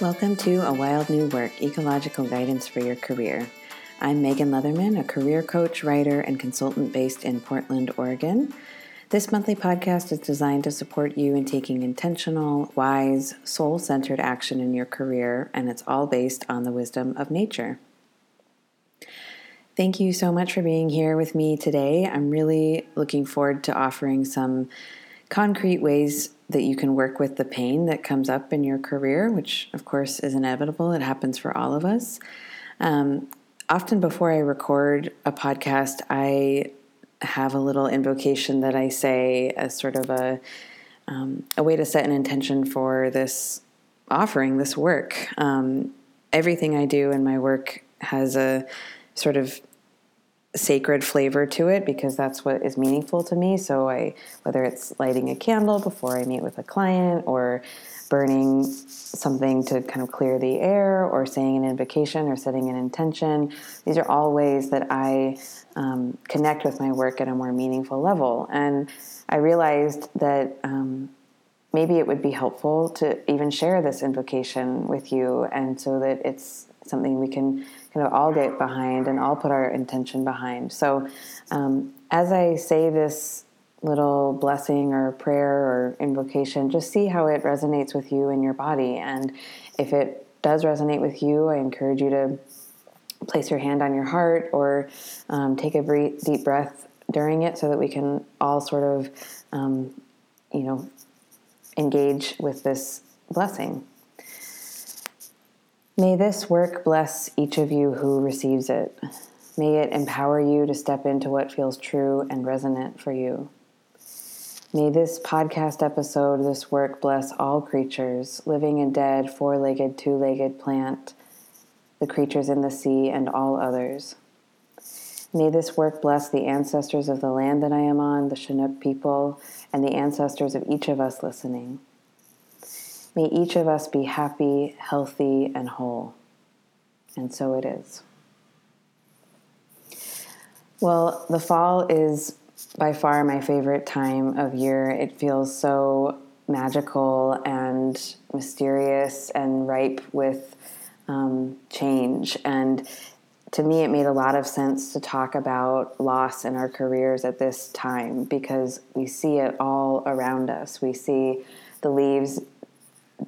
Welcome to A Wild New Work Ecological Guidance for Your Career. I'm Megan Leatherman, a career coach, writer, and consultant based in Portland, Oregon. This monthly podcast is designed to support you in taking intentional, wise, soul centered action in your career, and it's all based on the wisdom of nature. Thank you so much for being here with me today. I'm really looking forward to offering some concrete ways that you can work with the pain that comes up in your career, which of course is inevitable. It happens for all of us. Um, often before I record a podcast, I have a little invocation that I say as sort of a um, a way to set an intention for this offering, this work. Um, everything I do in my work has a sort of sacred flavor to it because that's what is meaningful to me. So I whether it's lighting a candle before I meet with a client or burning something to kind of clear the air or saying an invocation or setting an intention. These are all ways that I um, connect with my work at a more meaningful level. And I realized that um, maybe it would be helpful to even share this invocation with you and so that it's something we can kind of all get behind and all put our intention behind. So, um, as I say this little blessing or prayer or invocation, just see how it resonates with you and your body. And if it does resonate with you, I encourage you to place your hand on your heart or um, take a breath, deep breath during it so that we can all sort of, um, you know, engage with this blessing. May this work bless each of you who receives it. May it empower you to step into what feels true and resonant for you. May this podcast episode, this work, bless all creatures, living and dead, four legged, two legged plant, the creatures in the sea, and all others. May this work bless the ancestors of the land that I am on, the Chinook people, and the ancestors of each of us listening. May each of us be happy, healthy, and whole. And so it is. Well, the fall is by far my favorite time of year. It feels so magical and mysterious and ripe with um, change. And to me, it made a lot of sense to talk about loss in our careers at this time because we see it all around us. We see the leaves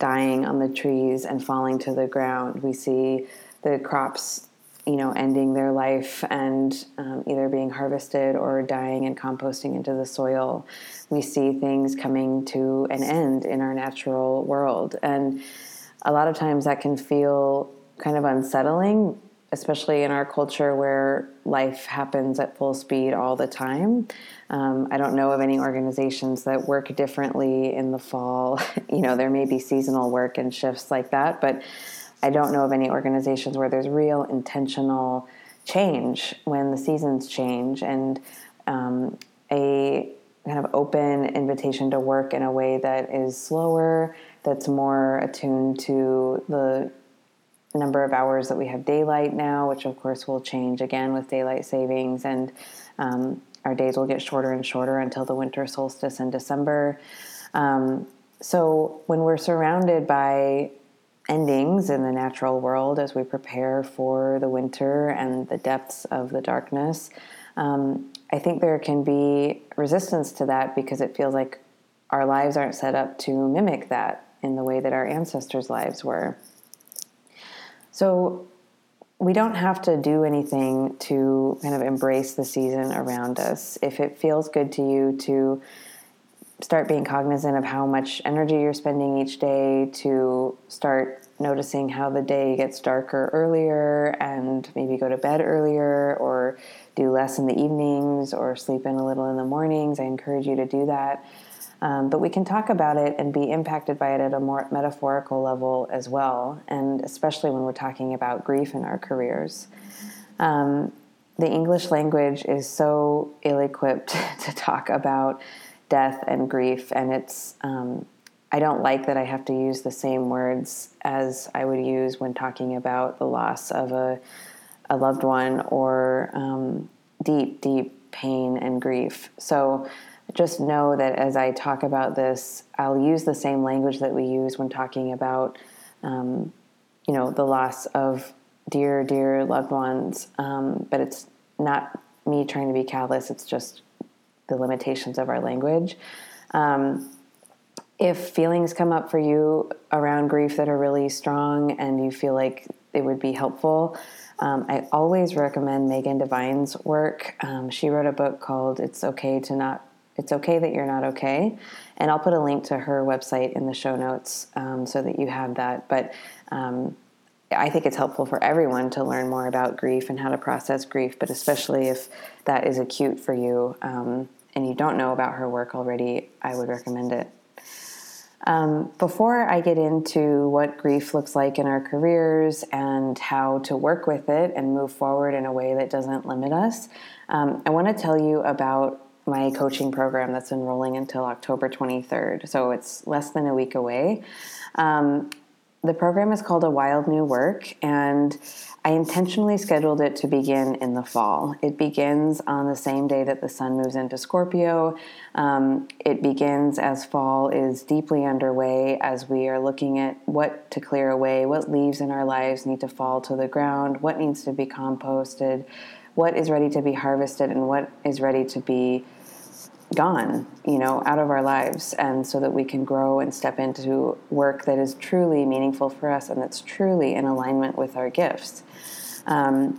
dying on the trees and falling to the ground. We see the crops, you know, ending their life and um, either being harvested or dying and composting into the soil. We see things coming to an end in our natural world. And a lot of times that can feel kind of unsettling especially in our culture where life happens at full speed all the time. Um, I don't know of any organizations that work differently in the fall. you know, there may be seasonal work and shifts like that, but I don't know of any organizations where there's real intentional change when the seasons change and um, a kind of open invitation to work in a way that is slower, that's more attuned to the number of hours that we have daylight now, which of course will change again with daylight savings, and um, our days will get shorter and shorter until the winter solstice in December. Um, so when we're surrounded by endings in the natural world as we prepare for the winter and the depths of the darkness, um, I think there can be resistance to that because it feels like our lives aren't set up to mimic that in the way that our ancestors' lives were. So we don't have to do anything to kind of embrace the season around us. If it feels good to you to start being cognizant of how much energy you're spending each day, to start noticing how the day gets darker earlier and maybe go to bed earlier or do less in the evenings or sleep in a little in the mornings, I encourage you to do that. Um, but we can talk about it and be impacted by it at a more metaphorical level as well, and especially when we're talking about grief in our careers. Um, the English language is so ill equipped to talk about death and grief, and it's um, I don't like that I have to use the same words as I would use when talking about the loss of a, a loved one or um, deep, deep pain and grief. So just know that as I talk about this, I'll use the same language that we use when talking about um, you know, the loss of dear, dear loved ones. Um, but it's not me trying to be callous, it's just the limitations of our language. Um, if feelings come up for you around grief that are really strong and you feel like it would be helpful, um, I always recommend Megan Devine's work. Um, she wrote a book called "It's Okay to Not." It's okay that you're not okay, and I'll put a link to her website in the show notes um, so that you have that. But um, I think it's helpful for everyone to learn more about grief and how to process grief, but especially if that is acute for you um, and you don't know about her work already, I would recommend it. Um, before I get into what grief looks like in our careers and how to work with it and move forward in a way that doesn't limit us, um, I want to tell you about my coaching program that's enrolling until October 23rd. So it's less than a week away. Um, the program is called A Wild New Work, and I intentionally scheduled it to begin in the fall. It begins on the same day that the sun moves into Scorpio. Um, it begins as fall is deeply underway as we are looking at what to clear away, what leaves in our lives need to fall to the ground, what needs to be composted, what is ready to be harvested, and what is ready to be gone, you know, out of our lives, and so that we can grow and step into work that is truly meaningful for us and that's truly in alignment with our gifts. Um,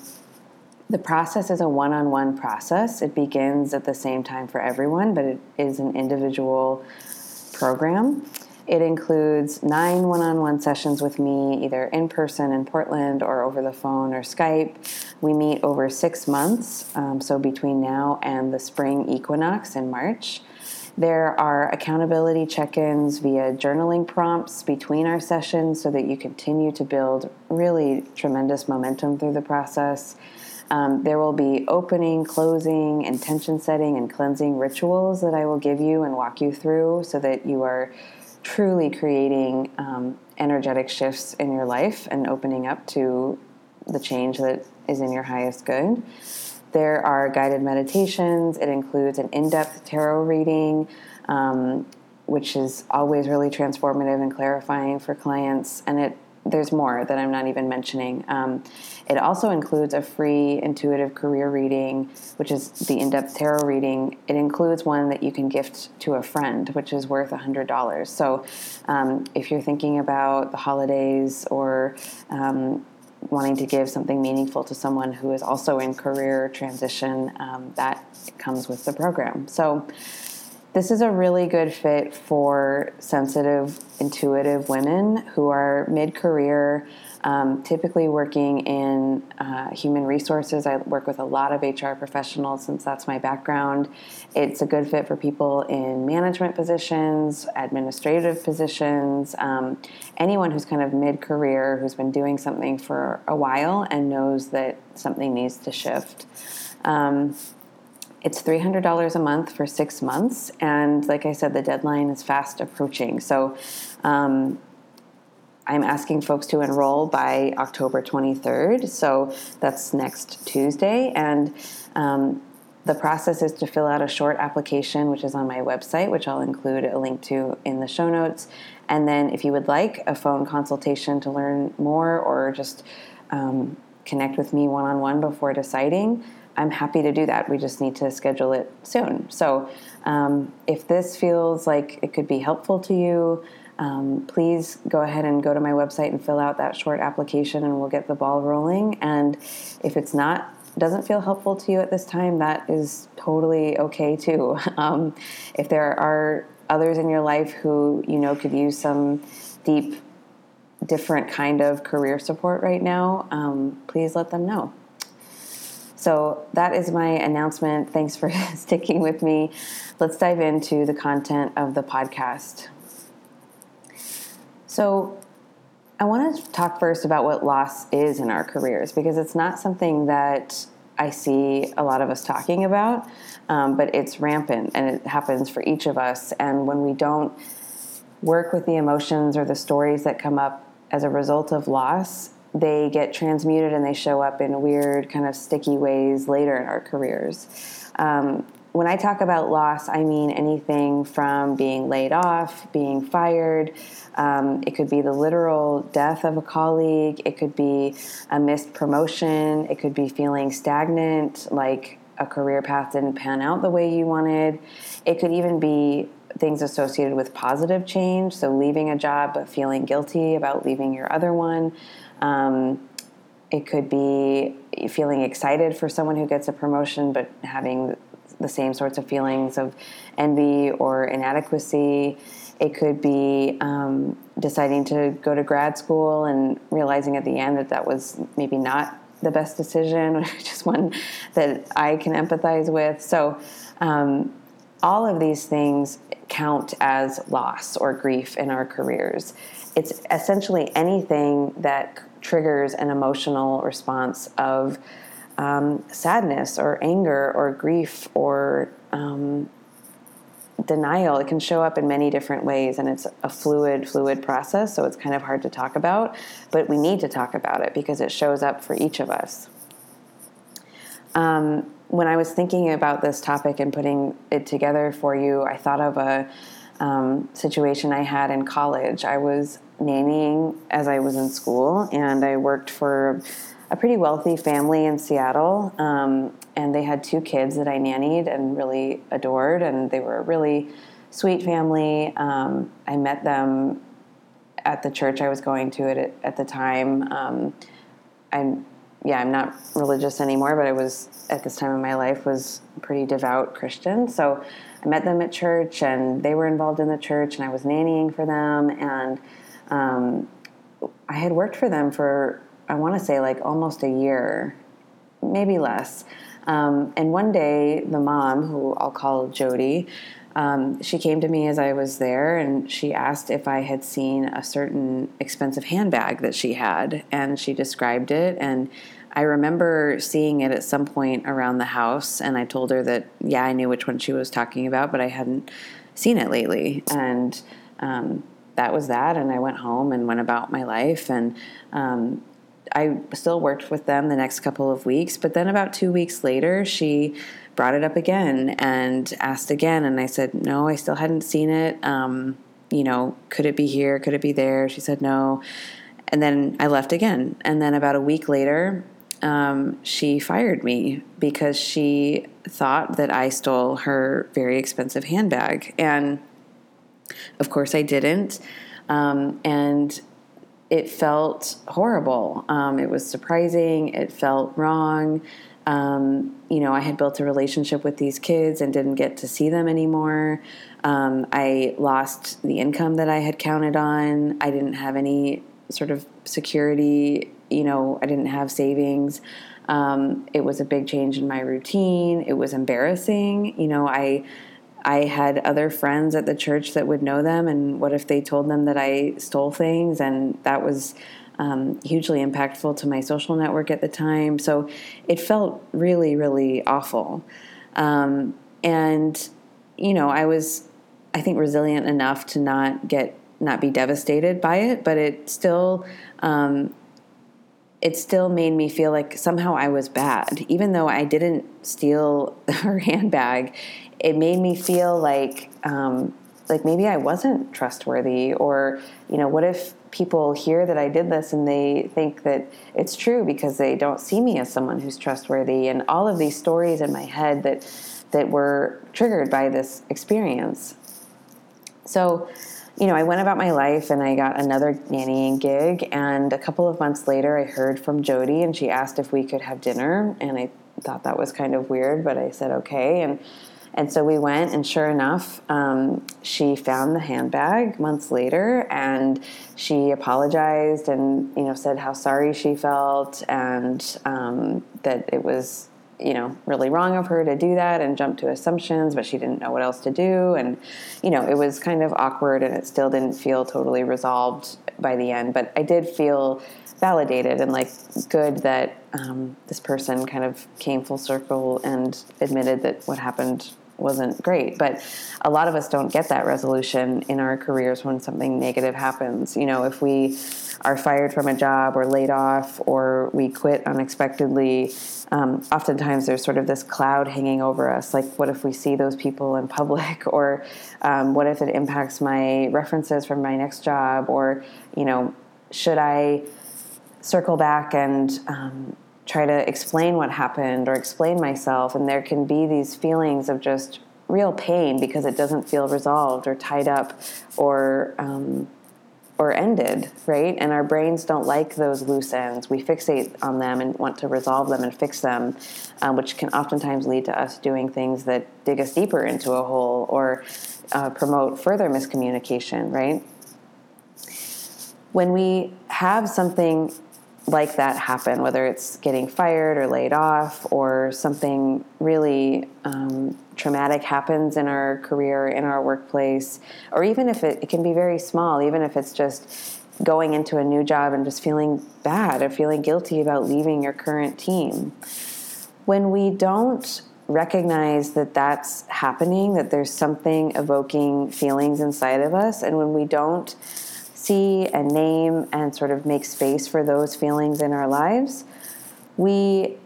the process is a one on one process. It begins at the same time for everyone, but it is an individual program. It includes nine one on one sessions with me, either in person in Portland or over the phone or Skype. We meet over six months, um, so between now and the spring equinox in March. There are accountability check ins via journaling prompts between our sessions so that you continue to build really tremendous momentum through the process. Um, there will be opening, closing, intention setting, and cleansing rituals that I will give you and walk you through so that you are truly creating um, energetic shifts in your life and opening up to the change that is in your highest good. There are guided meditations. It includes an in depth tarot reading, um, which is always really transformative and clarifying for clients. And it there's more that I'm not even mentioning. Um, it also includes a free intuitive career reading, which is the in depth tarot reading. It includes one that you can gift to a friend, which is worth $100. So um, if you're thinking about the holidays or um, wanting to give something meaningful to someone who is also in career transition, um, that comes with the program. So this is a really good fit for sensitive, intuitive women who are mid career, um, typically working in uh, human resources. I work with a lot of HR professionals since that's my background. It's a good fit for people in management positions, administrative positions, um, anyone who's kind of mid career who's been doing something for a while and knows that something needs to shift. Um, it's $300 a month for six months. And like I said, the deadline is fast approaching. So um, I'm asking folks to enroll by October 23rd. So that's next Tuesday. And um, the process is to fill out a short application, which is on my website, which I'll include a link to in the show notes. And then, if you would like a phone consultation to learn more or just um, connect with me one on one before deciding, I'm happy to do that. We just need to schedule it soon. So, um, if this feels like it could be helpful to you, um, please go ahead and go to my website and fill out that short application, and we'll get the ball rolling. And if it's not doesn't feel helpful to you at this time, that is totally okay too. Um, if there are others in your life who you know could use some deep, different kind of career support right now, um, please let them know. So that is my announcement. Thanks for sticking with me. Let's dive into the content of the podcast. So, I want to talk first about what loss is in our careers because it's not something that I see a lot of us talking about, um, but it's rampant and it happens for each of us. And when we don't work with the emotions or the stories that come up as a result of loss, they get transmuted and they show up in weird, kind of sticky ways later in our careers. Um, when I talk about loss, I mean anything from being laid off, being fired. Um, it could be the literal death of a colleague. It could be a missed promotion. It could be feeling stagnant, like a career path didn't pan out the way you wanted. It could even be things associated with positive change, so leaving a job but feeling guilty about leaving your other one. Um, it could be feeling excited for someone who gets a promotion but having the same sorts of feelings of envy or inadequacy. It could be um, deciding to go to grad school and realizing at the end that that was maybe not the best decision, just one that I can empathize with. So, um, all of these things count as loss or grief in our careers. It's essentially anything that triggers an emotional response of um, sadness or anger or grief or um, denial. It can show up in many different ways, and it's a fluid, fluid process. So it's kind of hard to talk about, but we need to talk about it because it shows up for each of us. Um, when I was thinking about this topic and putting it together for you, I thought of a um, situation I had in college. I was nannying as I was in school, and I worked for a pretty wealthy family in Seattle. Um, and they had two kids that I nannied and really adored, and they were a really sweet family. Um, I met them at the church I was going to at, at the time. Um, I'm yeah, I'm not religious anymore, but I was at this time in my life was pretty devout Christian. So I met them at church, and they were involved in the church, and I was nannying for them, and um, I had worked for them for I want to say like almost a year, maybe less. Um, and one day, the mom, who I'll call Jody, um, she came to me as I was there and she asked if I had seen a certain expensive handbag that she had. And she described it. And I remember seeing it at some point around the house. And I told her that, yeah, I knew which one she was talking about, but I hadn't seen it lately. And um, that was that. And I went home and went about my life. And um, I still worked with them the next couple of weeks, but then about two weeks later, she brought it up again and asked again. And I said, No, I still hadn't seen it. Um, you know, could it be here? Could it be there? She said, No. And then I left again. And then about a week later, um, she fired me because she thought that I stole her very expensive handbag. And of course, I didn't. Um, and it felt horrible. Um, it was surprising. It felt wrong. Um, you know, I had built a relationship with these kids and didn't get to see them anymore. Um, I lost the income that I had counted on. I didn't have any sort of security. You know, I didn't have savings. Um, it was a big change in my routine. It was embarrassing. You know, I I had other friends at the church that would know them, and what if they told them that I stole things? And that was um, hugely impactful to my social network at the time. So it felt really, really awful. Um, and, you know, I was, I think, resilient enough to not get, not be devastated by it, but it still, um, it still made me feel like somehow I was bad, even though I didn't steal her handbag it made me feel like um, like maybe I wasn't trustworthy, or you know, what if people hear that I did this and they think that it's true because they don't see me as someone who's trustworthy, and all of these stories in my head that that were triggered by this experience. So, you know, I went about my life and I got another nannying gig. And a couple of months later, I heard from Jody and she asked if we could have dinner. And I thought that was kind of weird, but I said okay. And and so we went, and sure enough, um, she found the handbag months later, and she apologized and you know said how sorry she felt, and um, that it was you know really wrong of her to do that and jump to assumptions, but she didn't know what else to do, and you know it was kind of awkward, and it still didn't feel totally resolved by the end. But I did feel validated and like good that um, this person kind of came full circle and admitted that what happened wasn't great. But a lot of us don't get that resolution in our careers when something negative happens. You know, if we are fired from a job or laid off or we quit unexpectedly, um, oftentimes there's sort of this cloud hanging over us. Like, what if we see those people in public? Or um, what if it impacts my references from my next job? Or, you know, should I circle back and um, try to explain what happened or explain myself? And there can be these feelings of just real pain because it doesn't feel resolved or tied up or um, or ended, right? And our brains don't like those loose ends. We fixate on them and want to resolve them and fix them, um, which can oftentimes lead to us doing things that dig us deeper into a hole or uh, promote further miscommunication, right? When we have something like that happen, whether it's getting fired or laid off or something really um, traumatic happens in our career, in our workplace, or even if it, it can be very small, even if it's just going into a new job and just feeling bad or feeling guilty about leaving your current team. When we don't recognize that that's happening, that there's something evoking feelings inside of us, and when we don't see and name and sort of make space for those feelings in our lives, we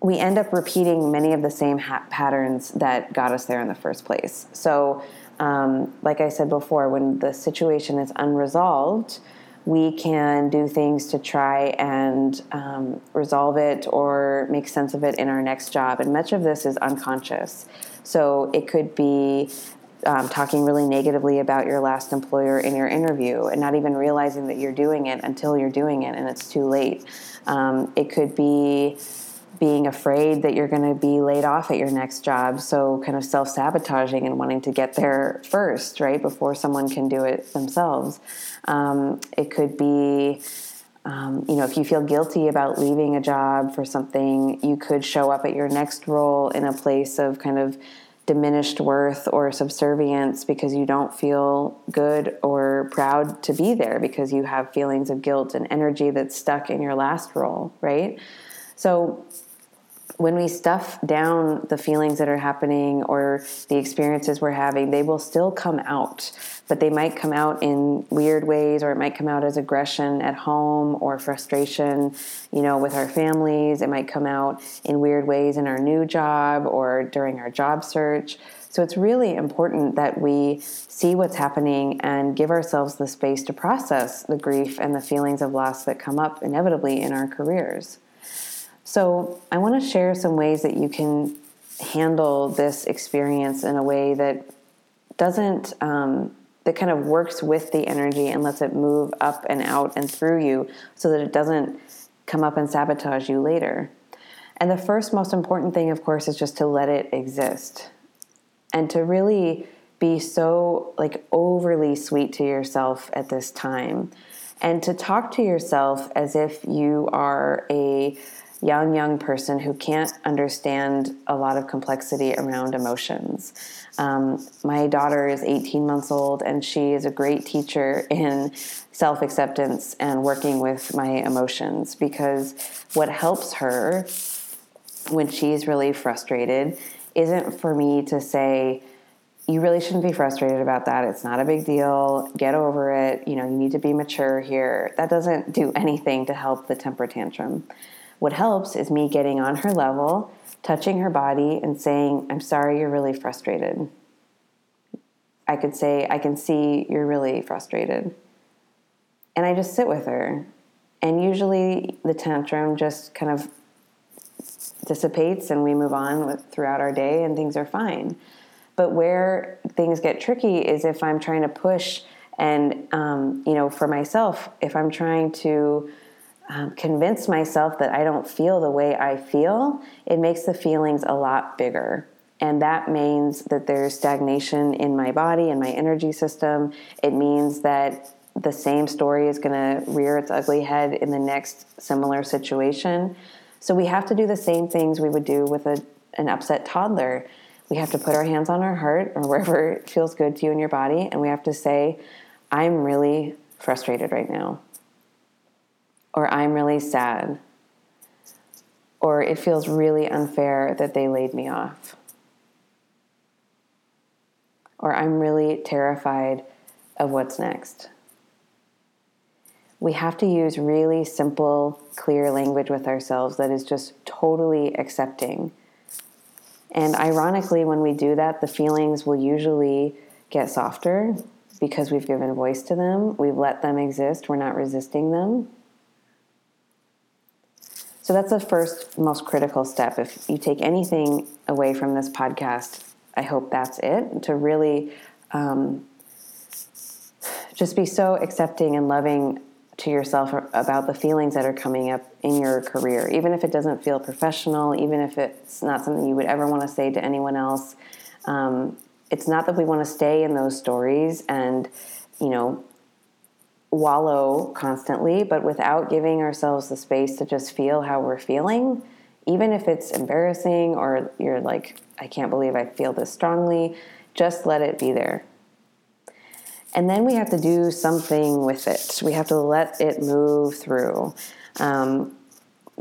we end up repeating many of the same ha- patterns that got us there in the first place. So, um, like I said before, when the situation is unresolved, we can do things to try and um, resolve it or make sense of it in our next job. And much of this is unconscious. So it could be um, talking really negatively about your last employer in your interview and not even realizing that you're doing it until you're doing it and it's too late. Um, it could be being afraid that you're going to be laid off at your next job. So, kind of self sabotaging and wanting to get there first, right, before someone can do it themselves. Um, it could be, um, you know, if you feel guilty about leaving a job for something, you could show up at your next role in a place of kind of diminished worth or subservience because you don't feel good or proud to be there because you have feelings of guilt and energy that's stuck in your last role, right? So when we stuff down the feelings that are happening or the experiences we're having, they will still come out, but they might come out in weird ways, or it might come out as aggression at home or frustration, you know, with our families. It might come out in weird ways in our new job or during our job search. So it's really important that we see what's happening and give ourselves the space to process the grief and the feelings of loss that come up inevitably in our careers. So, I want to share some ways that you can handle this experience in a way that doesn't, um, that kind of works with the energy and lets it move up and out and through you so that it doesn't come up and sabotage you later. And the first most important thing, of course, is just to let it exist and to really be so like overly sweet to yourself at this time and to talk to yourself as if you are a young, young person who can't understand a lot of complexity around emotions. Um, my daughter is 18 months old, and she is a great teacher in self acceptance and working with my emotions because what helps her when she's really frustrated isn't for me to say, you really shouldn't be frustrated about that. It's not a big deal. Get over it. You know, you need to be mature here. That doesn't do anything to help the temper tantrum. What helps is me getting on her level, touching her body, and saying, I'm sorry you're really frustrated. I could say, I can see you're really frustrated. And I just sit with her. And usually the tantrum just kind of dissipates and we move on with, throughout our day and things are fine. But where things get tricky is if I'm trying to push and, um, you know, for myself, if I'm trying to um, convince myself that I don't feel the way I feel, it makes the feelings a lot bigger. And that means that there's stagnation in my body and my energy system. It means that the same story is going to rear its ugly head in the next similar situation. So we have to do the same things we would do with a, an upset toddler. We have to put our hands on our heart or wherever it feels good to you in your body, and we have to say, I'm really frustrated right now or I'm really sad, or it feels really unfair that they laid me off. or I'm really terrified of what's next. We have to use really simple, clear language with ourselves that is just totally accepting. And ironically, when we do that, the feelings will usually get softer because we've given voice to them, we've let them exist, we're not resisting them. So that's the first most critical step. If you take anything away from this podcast, I hope that's it to really um, just be so accepting and loving to yourself about the feelings that are coming up in your career, even if it doesn't feel professional, even if it's not something you would ever want to say to anyone else. Um, it's not that we want to stay in those stories and, you know, wallow constantly, but without giving ourselves the space to just feel how we're feeling, even if it's embarrassing or you're like, I can't believe I feel this strongly, just let it be there. And then we have to do something with it. We have to let it move through. Um,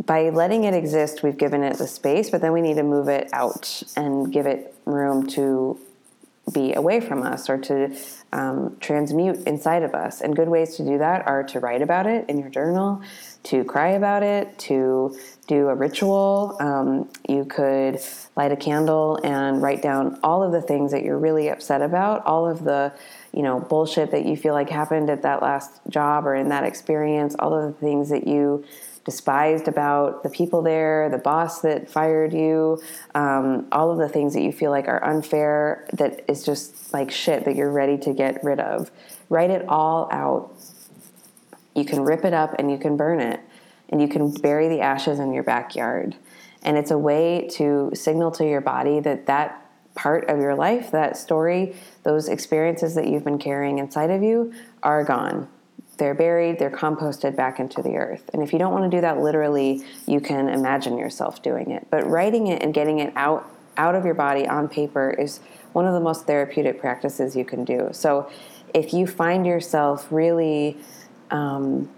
by letting it exist, we've given it the space, but then we need to move it out and give it room to be away from us or to um, transmute inside of us. And good ways to do that are to write about it in your journal, to cry about it, to do a ritual. Um, you could light a candle and write down all of the things that you're really upset about, all of the you know bullshit that you feel like happened at that last job or in that experience, all of the things that you despised about the people there, the boss that fired you, um, all of the things that you feel like are unfair, that is just like shit that you're ready to get rid of. Write it all out. You can rip it up and you can burn it, and you can bury the ashes in your backyard. And it's a way to signal to your body that that part of your life, that story, those experiences that you've been carrying inside of you are gone they're buried, they're composted back into the earth. And if you don't want to do that literally, you can imagine yourself doing it. But writing it and getting it out out of your body on paper is one of the most therapeutic practices you can do. So if you find yourself really um,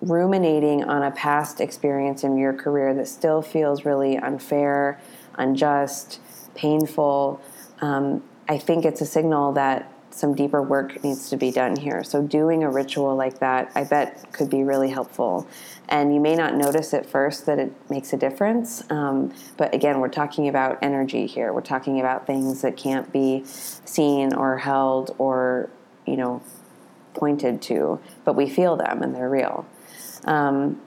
ruminating on a past experience in your career that still feels really unfair, unjust, painful, um, I think it's a signal that some deeper work needs to be done here. So, doing a ritual like that, I bet, could be really helpful. And you may not notice at first that it makes a difference. Um, but again, we're talking about energy here. We're talking about things that can't be seen or held or, you know, pointed to, but we feel them and they're real. Um,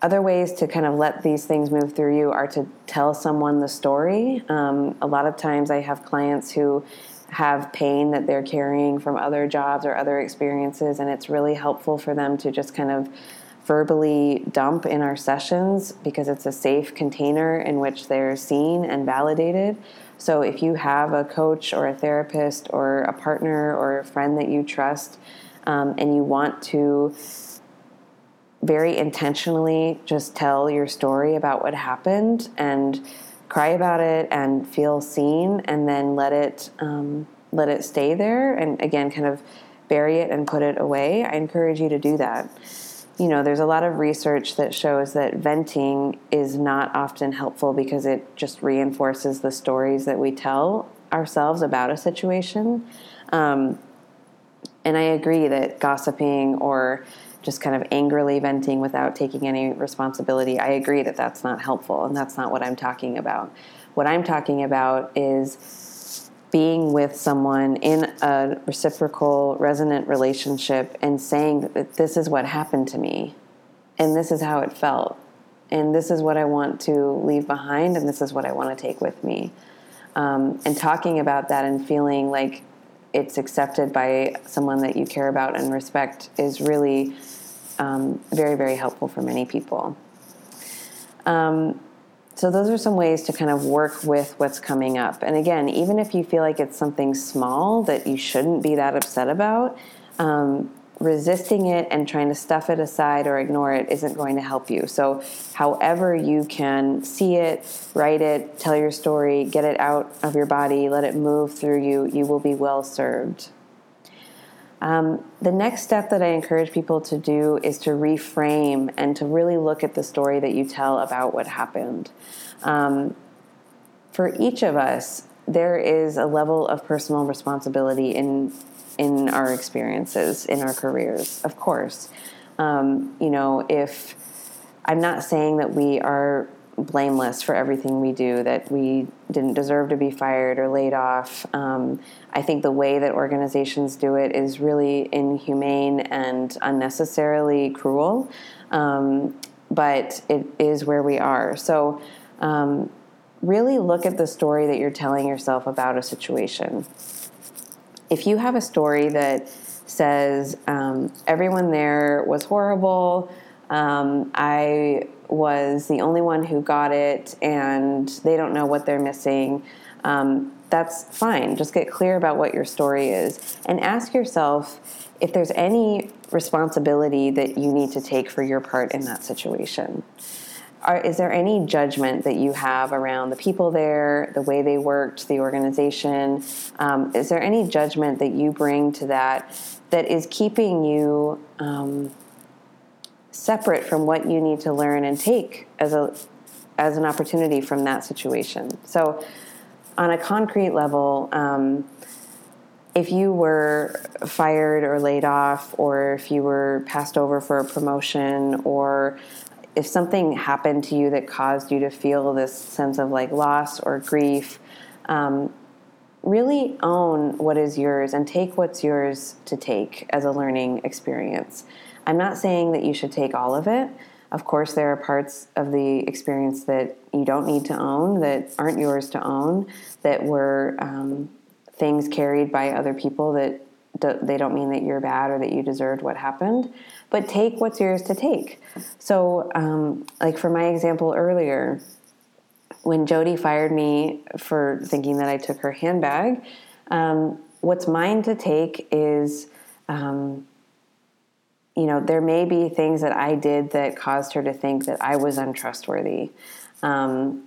other ways to kind of let these things move through you are to tell someone the story. Um, a lot of times I have clients who have pain that they're carrying from other jobs or other experiences, and it's really helpful for them to just kind of verbally dump in our sessions because it's a safe container in which they're seen and validated. So if you have a coach or a therapist or a partner or a friend that you trust, um, and you want to very intentionally just tell your story about what happened and cry about it and feel seen and then let it um, let it stay there and again kind of bury it and put it away i encourage you to do that. You know there's a lot of research that shows that venting is not often helpful because it just reinforces the stories that we tell ourselves about a situation. Um, and i agree that gossiping or just kind of angrily venting without taking any responsibility, I agree that that's not helpful and that's not what I'm talking about. What I'm talking about is being with someone in a reciprocal, resonant relationship and saying that this is what happened to me and this is how it felt and this is what I want to leave behind and this is what I want to take with me. Um, and talking about that and feeling like it's accepted by someone that you care about and respect is really um, very, very helpful for many people. Um, so, those are some ways to kind of work with what's coming up. And again, even if you feel like it's something small that you shouldn't be that upset about, um, resisting it and trying to stuff it aside or ignore it isn't going to help you. So, however, you can see it, write it, tell your story, get it out of your body, let it move through you, you will be well served. Um, the next step that I encourage people to do is to reframe and to really look at the story that you tell about what happened. Um, for each of us, there is a level of personal responsibility in in our experiences in our careers of course um, you know if i'm not saying that we are blameless for everything we do that we didn't deserve to be fired or laid off um, i think the way that organizations do it is really inhumane and unnecessarily cruel um, but it is where we are so um, really look at the story that you're telling yourself about a situation. If you have a story that says, um, everyone there was horrible, um, I was the only one who got it, and they don't know what they're missing. Um, that's fine. Just get clear about what your story is and ask yourself if there's any responsibility that you need to take for your part in that situation are, is there any judgment that you have around the people there, the way they worked, the organization? Um, is there any judgment that you bring to that that is keeping you um, separate from what you need to learn and take as a as an opportunity from that situation? So, on a concrete level. Um, if you were fired or laid off, or if you were passed over for a promotion, or if something happened to you that caused you to feel this sense of like loss or grief, um, really own what is yours and take what's yours to take as a learning experience. I'm not saying that you should take all of it. Of course, there are parts of the experience that you don't need to own, that aren't yours to own, that were um, things carried by other people that do, they don't mean that you're bad or that you deserved what happened but take what's yours to take. So, um, like for my example earlier, when Jody fired me for thinking that I took her handbag, um, what's mine to take is, um, you know, there may be things that I did that caused her to think that I was untrustworthy. Um,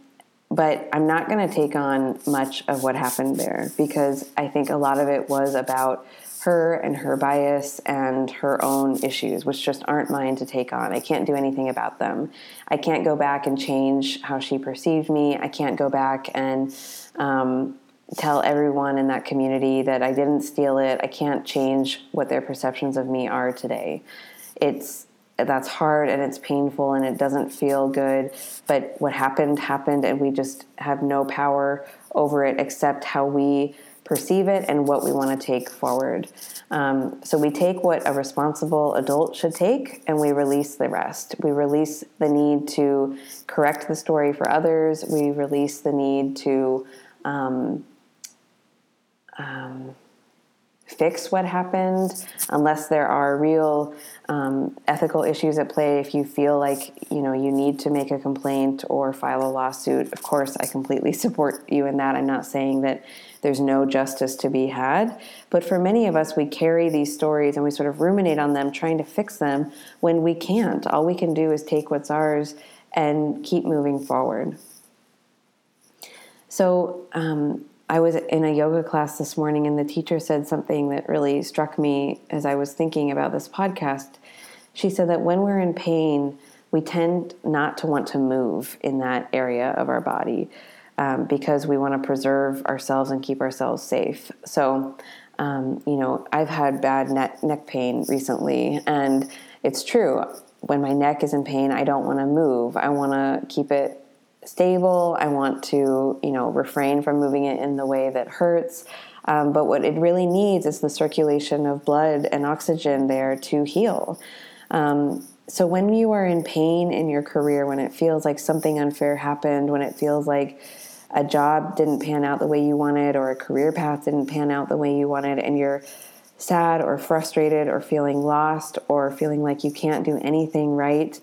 but I'm not going to take on much of what happened there because I think a lot of it was about her and her bias and her own issues, which just aren't mine to take on. I can't do anything about them. I can't go back and change how she perceived me. I can't go back and um, tell everyone in that community that I didn't steal it. I can't change what their perceptions of me are today. It's that's hard and it's painful and it doesn't feel good. But what happened happened, and we just have no power over it except how we perceive it and what we want to take forward. Um, so we take what a responsible adult should take and we release the rest. We release the need to correct the story for others, we release the need to um, um, fix what happened unless there are real um, ethical issues at play. If you feel like you know you need to make a complaint or file a lawsuit of course i completely support you in that. I'm not saying that there's no justice to be had. But for many of us we carry these stories and we sort of ruminate on them trying to fix them when we can't. All we can do is take what's ours and keep moving forward. So um, I was in a yoga class this morning, and the teacher said something that really struck me as I was thinking about this podcast. She said that when we're in pain, we tend not to want to move in that area of our body um, because we want to preserve ourselves and keep ourselves safe. So, um, you know, I've had bad neck, neck pain recently, and it's true. When my neck is in pain, I don't want to move. I want to keep it stable. I want to, you know, refrain from moving it in the way that hurts. Um, but what it really needs is the circulation of blood and oxygen there to heal. Um, so when you are in pain in your career, when it feels like something unfair happened, when it feels like a job didn't pan out the way you wanted, or a career path didn't pan out the way you wanted, and you're sad or frustrated or feeling lost or feeling like you can't do anything right,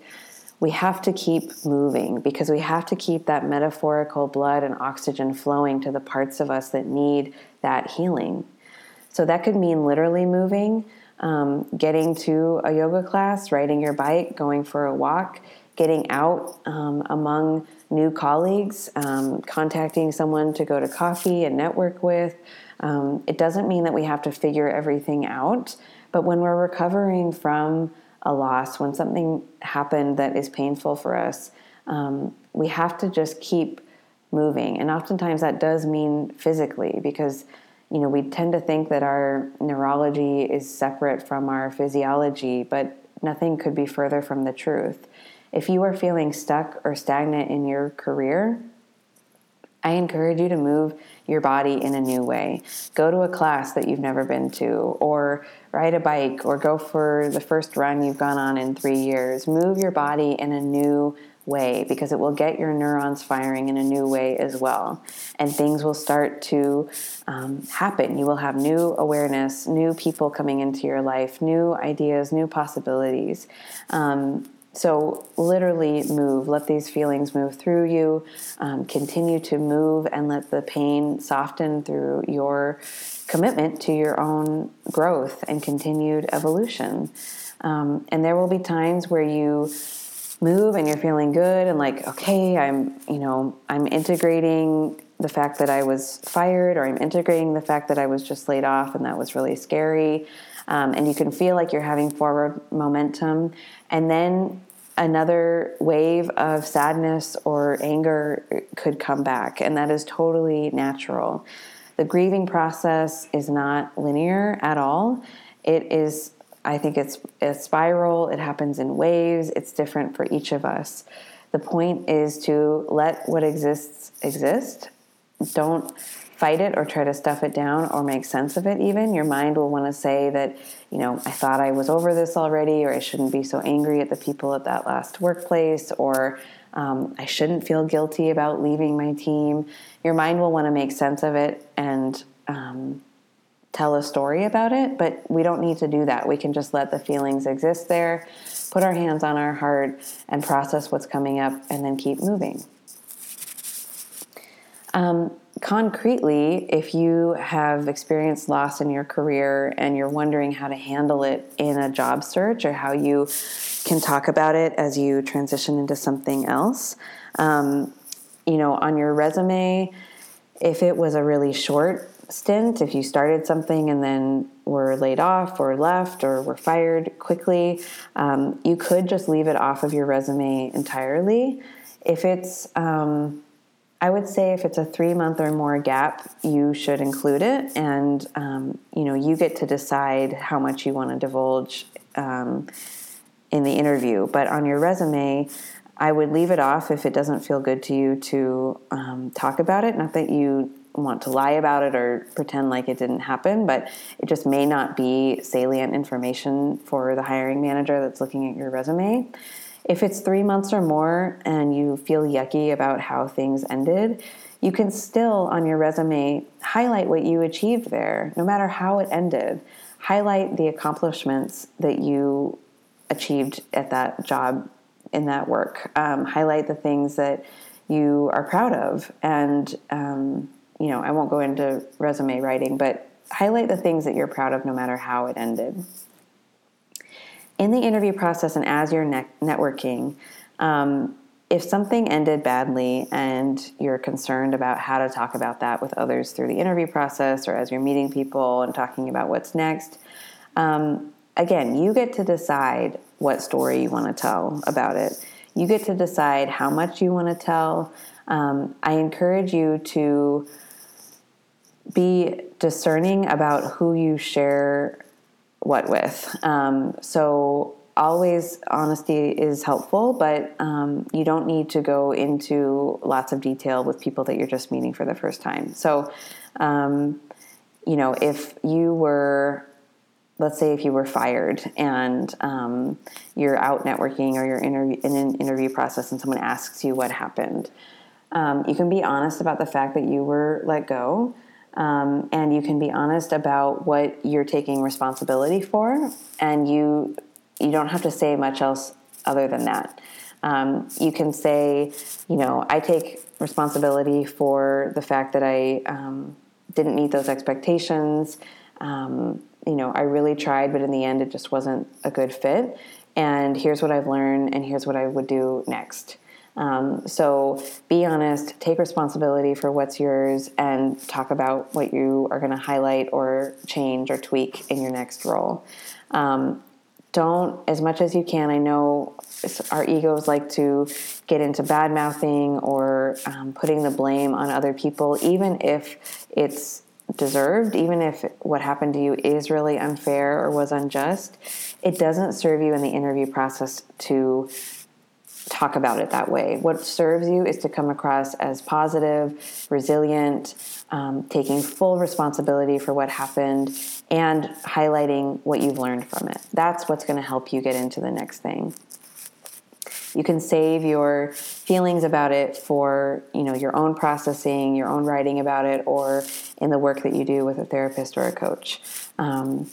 we have to keep moving because we have to keep that metaphorical blood and oxygen flowing to the parts of us that need that healing. So that could mean literally moving, um, getting to a yoga class, riding your bike, going for a walk, getting out um, among new colleagues, um, contacting someone to go to coffee and network with. Um, it doesn't mean that we have to figure everything out, but when we're recovering from a loss, when something happened that is painful for us, um, we have to just keep moving. And oftentimes that does mean physically because you know, we tend to think that our neurology is separate from our physiology, but nothing could be further from the truth. If you are feeling stuck or stagnant in your career, I encourage you to move your body in a new way. Go to a class that you've never been to, or ride a bike, or go for the first run you've gone on in three years. Move your body in a new way because it will get your neurons firing in a new way as well. And things will start to um, happen. You will have new awareness, new people coming into your life, new ideas, new possibilities. Um, so, literally move. Let these feelings move through you. Um, continue to move and let the pain soften through your commitment to your own growth and continued evolution. Um, and there will be times where you move and you're feeling good and like, okay, I'm, you know, I'm integrating the fact that I was fired or I'm integrating the fact that I was just laid off and that was really scary. Um, and you can feel like you're having forward momentum. And then another wave of sadness or anger could come back, and that is totally natural. The grieving process is not linear at all. It is I think it's a spiral, it happens in waves, it's different for each of us. The point is to let what exists exist. Don't fight it or try to stuff it down or make sense of it even your mind will want to say that you know i thought i was over this already or i shouldn't be so angry at the people at that last workplace or um, i shouldn't feel guilty about leaving my team your mind will want to make sense of it and um, tell a story about it, but we don't need to do that. We can just let the feelings exist there, put our hands on our heart, and process what's coming up, and then keep moving. Um, concretely, if you have experienced loss in your career and you're wondering how to handle it in a job search or how you can talk about it as you transition into something else, um, you know, on your resume, if it was a really short stint, if you started something and then were laid off or left or were fired quickly, um, you could just leave it off of your resume entirely. If it's, um, I would say if it's a three month or more gap, you should include it, and um, you know you get to decide how much you want to divulge um, in the interview. But on your resume, I would leave it off if it doesn't feel good to you to um, talk about it. Not that you want to lie about it or pretend like it didn't happen, but it just may not be salient information for the hiring manager that's looking at your resume. If it's three months or more and you feel yucky about how things ended, you can still on your resume highlight what you achieved there, no matter how it ended. Highlight the accomplishments that you achieved at that job in that work. Um, highlight the things that you are proud of and um, you know, I won't go into resume writing, but highlight the things that you're proud of no matter how it ended. In the interview process and as you're ne- networking, um, if something ended badly and you're concerned about how to talk about that with others through the interview process or as you're meeting people and talking about what's next, um, again, you get to decide what story you want to tell about it. You get to decide how much you want to tell. Um, I encourage you to be discerning about who you share what with. Um, so always honesty is helpful, but um, you don't need to go into lots of detail with people that you're just meeting for the first time. So, um, you know, if you were, let's say, if you were fired and um, you're out networking or you're in an interview process and someone asks you what happened, um, you can be honest about the fact that you were let go um, and you can be honest about what you're taking responsibility for, and you you don't have to say much else other than that. Um, you can say, you know, I take responsibility for the fact that I um, didn't meet those expectations. Um, you know, I really tried, but in the end, it just wasn't a good fit. And here's what I've learned, and here's what I would do next. Um, so be honest, take responsibility for what's yours, and talk about what you are going to highlight or change or tweak in your next role. Um, don't, as much as you can, I know our egos like to get into bad mouthing or um, putting the blame on other people, even if it's deserved, even if what happened to you is really unfair or was unjust. It doesn't serve you in the interview process to talk about it that way. What serves you is to come across as positive, resilient, um, taking full responsibility for what happened, and highlighting what you've learned from it. That's what's going to help you get into the next thing. You can save your feelings about it for you know your own processing, your own writing about it, or in the work that you do with a therapist or a coach. Um,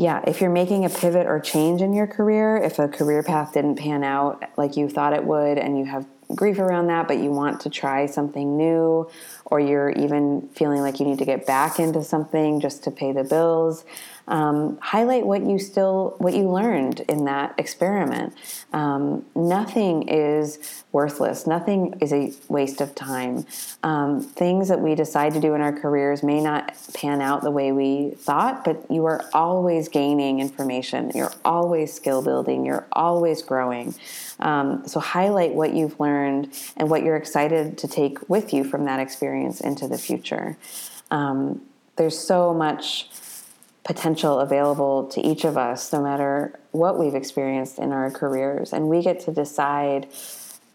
yeah, if you're making a pivot or change in your career, if a career path didn't pan out like you thought it would, and you have grief around that, but you want to try something new, or you're even feeling like you need to get back into something just to pay the bills, um, highlight what you still what you learned in that experiment. Um, nothing is worthless. Nothing is a waste of time. Um, things that we decide to do in our careers may not pan out the way we thought, but you are always gaining information. You're always skill building. You're always growing. Um, so highlight what you've learned and what you're excited to take with you from that experience into the future. Um, there's so much potential available to each of us, no matter what we've experienced in our careers. And we get to decide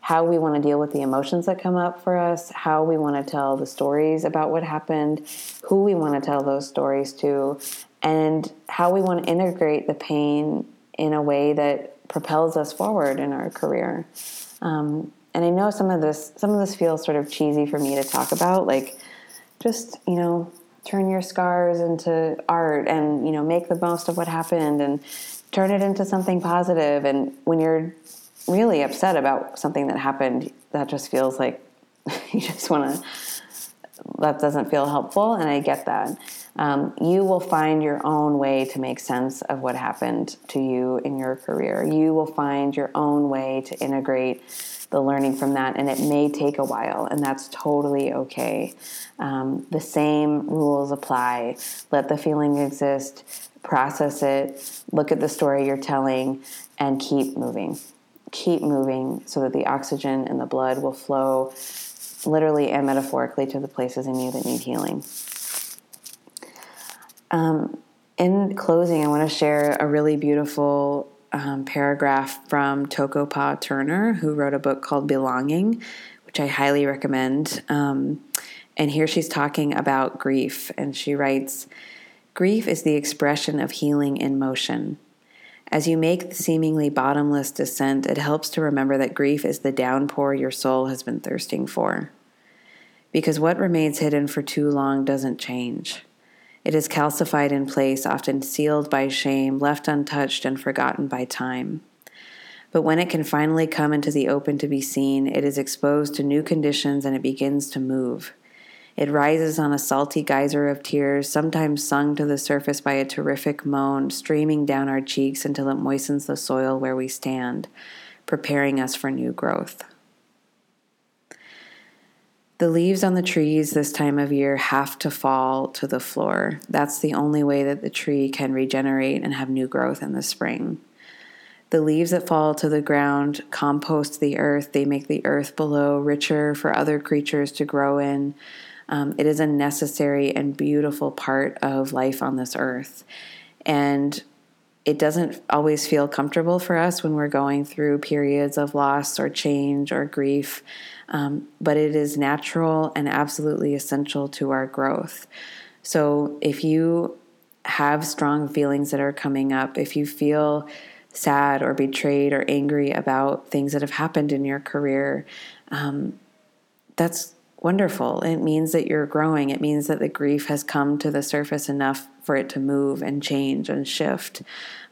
how we want to deal with the emotions that come up for us, how we want to tell the stories about what happened, who we want to tell those stories to, and how we want to integrate the pain in a way that propels us forward in our career. Um, and I know some of this some of this feels sort of cheesy for me to talk about, like just you know turn your scars into art and you know make the most of what happened and turn it into something positive. And when you're really upset about something that happened that just feels like you just want to that doesn't feel helpful and i get that. Um, you will find your own way to make sense of what happened to you in your career. You will find your own way to integrate the learning from that, and it may take a while, and that's totally okay. Um, the same rules apply. Let the feeling exist, process it, look at the story you're telling, and keep moving. Keep moving so that the oxygen in the blood will flow literally and metaphorically to the places in you that need healing. Um, in closing, I want to share a really beautiful um, paragraph from Toko-Pa Turner, who wrote a book called Belonging, which I highly recommend. Um, and here she's talking about grief, and she writes Grief is the expression of healing in motion. As you make the seemingly bottomless descent, it helps to remember that grief is the downpour your soul has been thirsting for. Because what remains hidden for too long doesn't change. It is calcified in place, often sealed by shame, left untouched, and forgotten by time. But when it can finally come into the open to be seen, it is exposed to new conditions and it begins to move. It rises on a salty geyser of tears, sometimes sung to the surface by a terrific moan, streaming down our cheeks until it moistens the soil where we stand, preparing us for new growth. The leaves on the trees this time of year have to fall to the floor. That's the only way that the tree can regenerate and have new growth in the spring. The leaves that fall to the ground compost the earth. They make the earth below richer for other creatures to grow in. Um, it is a necessary and beautiful part of life on this earth. And it doesn't always feel comfortable for us when we're going through periods of loss or change or grief um, but it is natural and absolutely essential to our growth. So if you have strong feelings that are coming up, if you feel sad or betrayed or angry about things that have happened in your career, um, that's wonderful. It means that you're growing. It means that the grief has come to the surface enough for it to move and change and shift.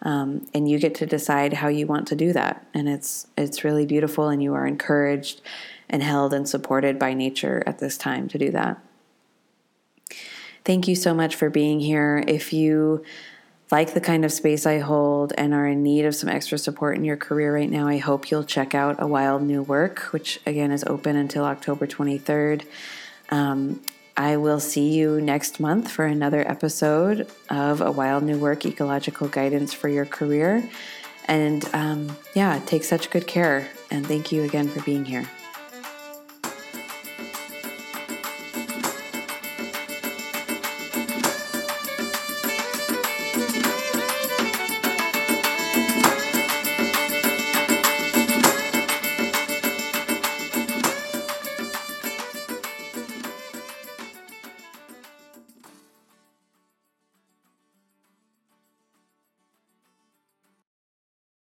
Um, and you get to decide how you want to do that. And it's it's really beautiful, and you are encouraged and held and supported by nature at this time to do that. Thank you so much for being here. If you like the kind of space I hold and are in need of some extra support in your career right now, I hope you'll check out A Wild New Work, which again is open until October 23rd. Um, I will see you next month for another episode of A Wild New Work Ecological Guidance for Your Career. And um, yeah, take such good care. And thank you again for being here.